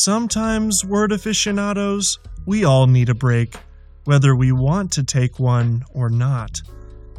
Sometimes, word aficionados, we all need a break, whether we want to take one or not.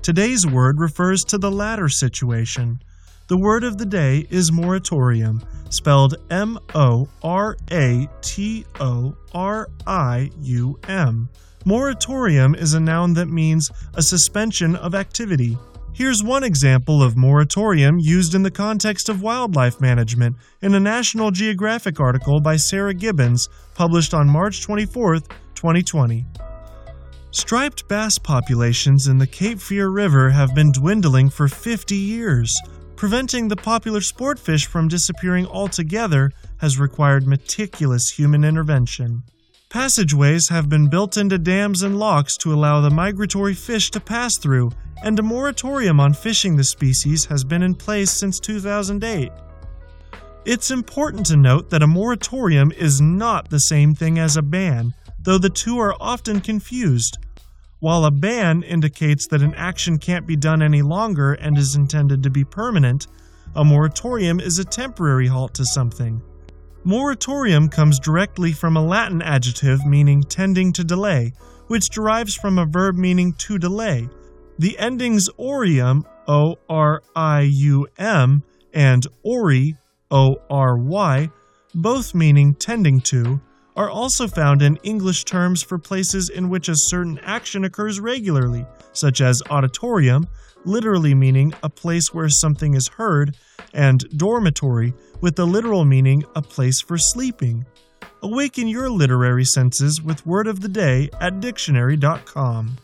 Today's word refers to the latter situation. The word of the day is moratorium, spelled M O R A T O R I U M. Moratorium is a noun that means a suspension of activity. Here's one example of moratorium used in the context of wildlife management in a National Geographic article by Sarah Gibbons, published on March 24, 2020. Striped bass populations in the Cape Fear River have been dwindling for 50 years. Preventing the popular sport fish from disappearing altogether has required meticulous human intervention. Passageways have been built into dams and locks to allow the migratory fish to pass through, and a moratorium on fishing the species has been in place since 2008. It's important to note that a moratorium is not the same thing as a ban, though the two are often confused. While a ban indicates that an action can't be done any longer and is intended to be permanent, a moratorium is a temporary halt to something. Moratorium comes directly from a Latin adjective meaning tending to delay, which derives from a verb meaning to delay. The endings orium, O R I U M, and ory, O R Y, both meaning tending to, are also found in English terms for places in which a certain action occurs regularly, such as auditorium, literally meaning a place where something is heard, and dormitory, with the literal meaning a place for sleeping. Awaken your literary senses with Word of the Day at dictionary.com.